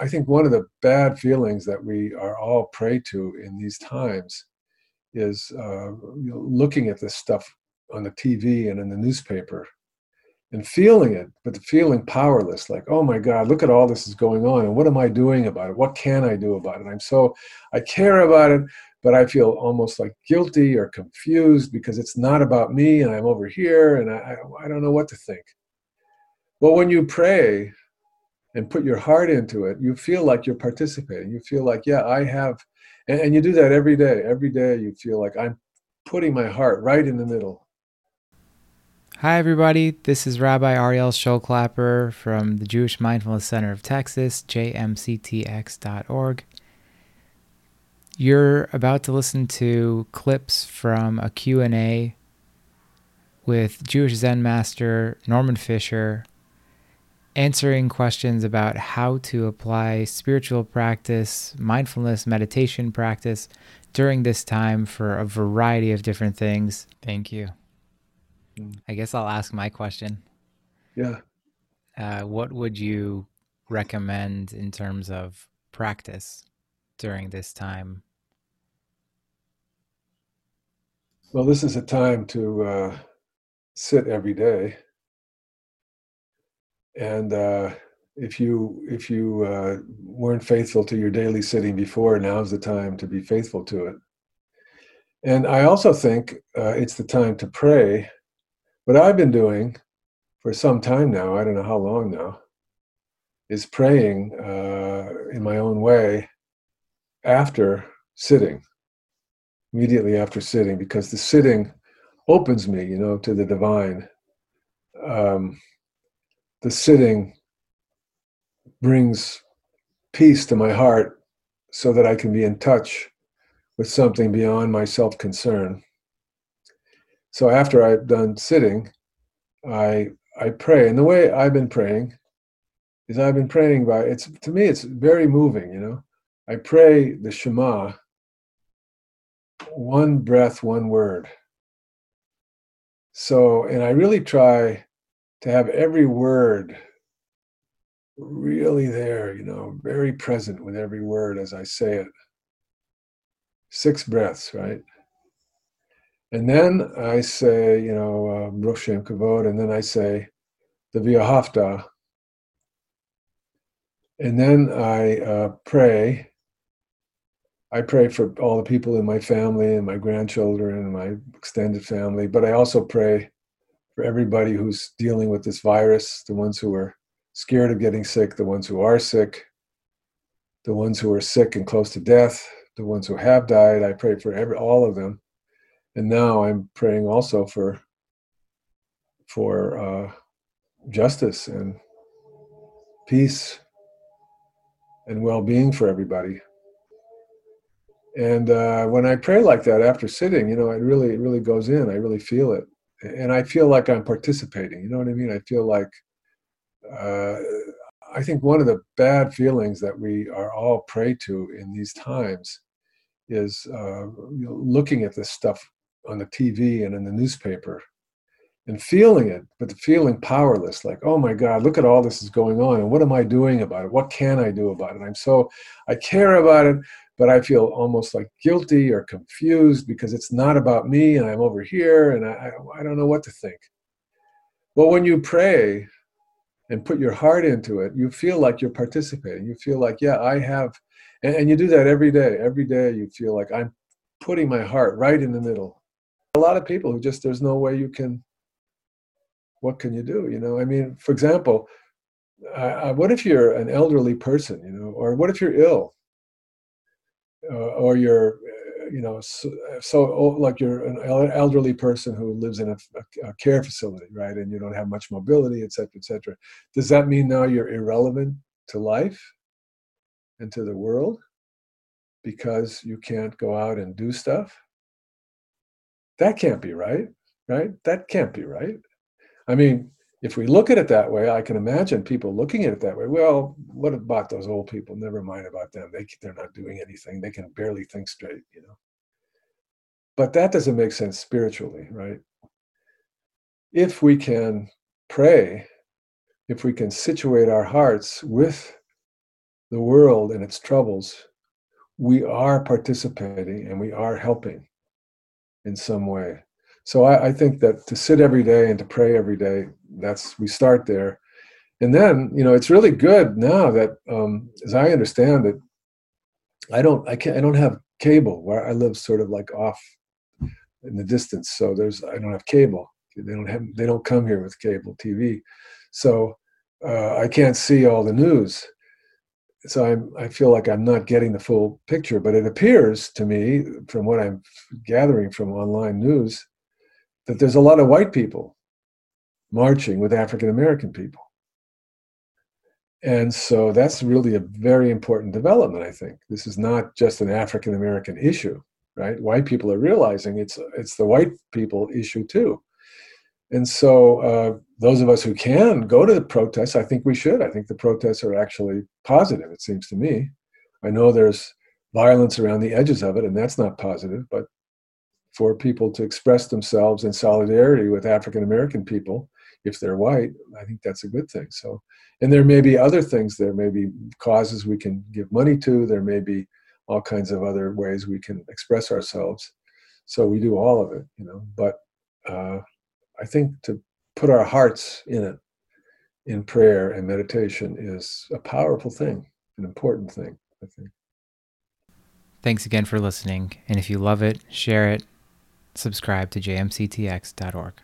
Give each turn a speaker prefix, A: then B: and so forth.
A: I think one of the bad feelings that we are all prey to in these times is uh, looking at this stuff on the TV and in the newspaper and feeling it, but feeling powerless, like, oh my God, look at all this is going on, and what am I doing about it? What can I do about it? I'm so, I care about it, but I feel almost like guilty or confused because it's not about me, and I'm over here, and I, I don't know what to think. Well, when you pray and put your heart into it, you feel like you're participating. You feel like, yeah, I have, and, and you do that every day. Every day you feel like I'm putting my heart right in the middle
B: Hi, everybody. This is Rabbi Ariel Schollklapper from the Jewish Mindfulness Center of Texas, jmctx.org. You're about to listen to clips from a Q&A with Jewish Zen master Norman Fischer answering questions about how to apply spiritual practice, mindfulness, meditation practice during this time for a variety of different things. Thank you. I guess I'll ask my question.
A: Yeah.
B: Uh, what would you recommend in terms of practice during this time?
A: Well, this is a time to uh, sit every day, and uh, if you if you uh, weren't faithful to your daily sitting before, now's the time to be faithful to it. And I also think uh, it's the time to pray what I've been doing for some time now, I don't know how long now, is praying uh, in my own way after sitting, immediately after sitting, because the sitting opens me, you know, to the divine. Um, the sitting brings peace to my heart so that I can be in touch with something beyond my self concern. So after I've done sitting, I I pray. And the way I've been praying is I've been praying by it's to me it's very moving, you know. I pray the Shema one breath, one word. So, and I really try to have every word really there, you know, very present with every word as I say it. Six breaths, right? And then I say, you know, um, Roshem Kavod, and then I say the V'ahavta. And then I uh, pray. I pray for all the people in my family and my grandchildren and my extended family, but I also pray for everybody who's dealing with this virus, the ones who are scared of getting sick, the ones who are sick, the ones who are sick and close to death, the ones who have died. I pray for every, all of them and now I'm praying also for for uh, justice and peace and well-being for everybody. And uh, when I pray like that after sitting, you know, it really it really goes in. I really feel it, and I feel like I'm participating. You know what I mean? I feel like uh, I think one of the bad feelings that we are all prey to in these times is uh, looking at this stuff on the TV and in the newspaper and feeling it, but feeling powerless, like, oh my God, look at all this is going on, and what am I doing about it? What can I do about it? I'm so, I care about it, but I feel almost like guilty or confused because it's not about me, and I'm over here, and I, I don't know what to think. Well, when you pray and put your heart into it, you feel like you're participating. You feel like, yeah, I have, and, and you do that every day. Every day you feel like I'm putting my heart right in the middle a lot of people who just there's no way you can what can you do you know i mean for example uh, what if you're an elderly person you know or what if you're ill uh, or you're uh, you know so, so, like you're an elderly person who lives in a, a, care facility right and you don't have much mobility et cetera et cetera does that mean now you're irrelevant to life and to the world because you can't go out and do stuff that can't be right, right? That can't be right. I mean, if we look at it that way, I can imagine people looking at it that way. Well, what about those old people? Never mind about them. They, they're not doing anything. They can barely think straight, you know. But that doesn't make sense spiritually, right? If we can pray, if we can situate our hearts with the world and its troubles, we are participating and we are helping in some way. So I, I, think that to sit every day and to pray every day, that's we start there. And then, you know, it's really good now that um, as I understand it, I don't I can't I don't have cable where I live sort of like off in the distance. So there's I don't have cable. They don't have they don't come here with cable TV. So uh, I can't see all the news so I'm, I feel like I'm not getting the full picture, but it appears to me, from what I'm gathering from online news, that there's a lot of white people marching with African American people. And so that's really a very important development, I think. This is not just an African American issue, right? White people are realizing it's it's the white people issue too. And so, uh, those of us who can go to the protests, I think we should. I think the protests are actually positive, it seems to me. I know there's violence around the edges of it, and that's not positive, but for people to express themselves in solidarity with African American people, if they're white, I think that's a good thing. So, and there may be other things, there may be causes we can give money to, there may be all kinds of other ways we can express ourselves. So we do all of it, you know, but uh, I think to put our hearts in it in prayer and meditation is a powerful thing, an important thing, I think.
B: Thanks again for listening. And if you love it, share it, subscribe to jmctx.org.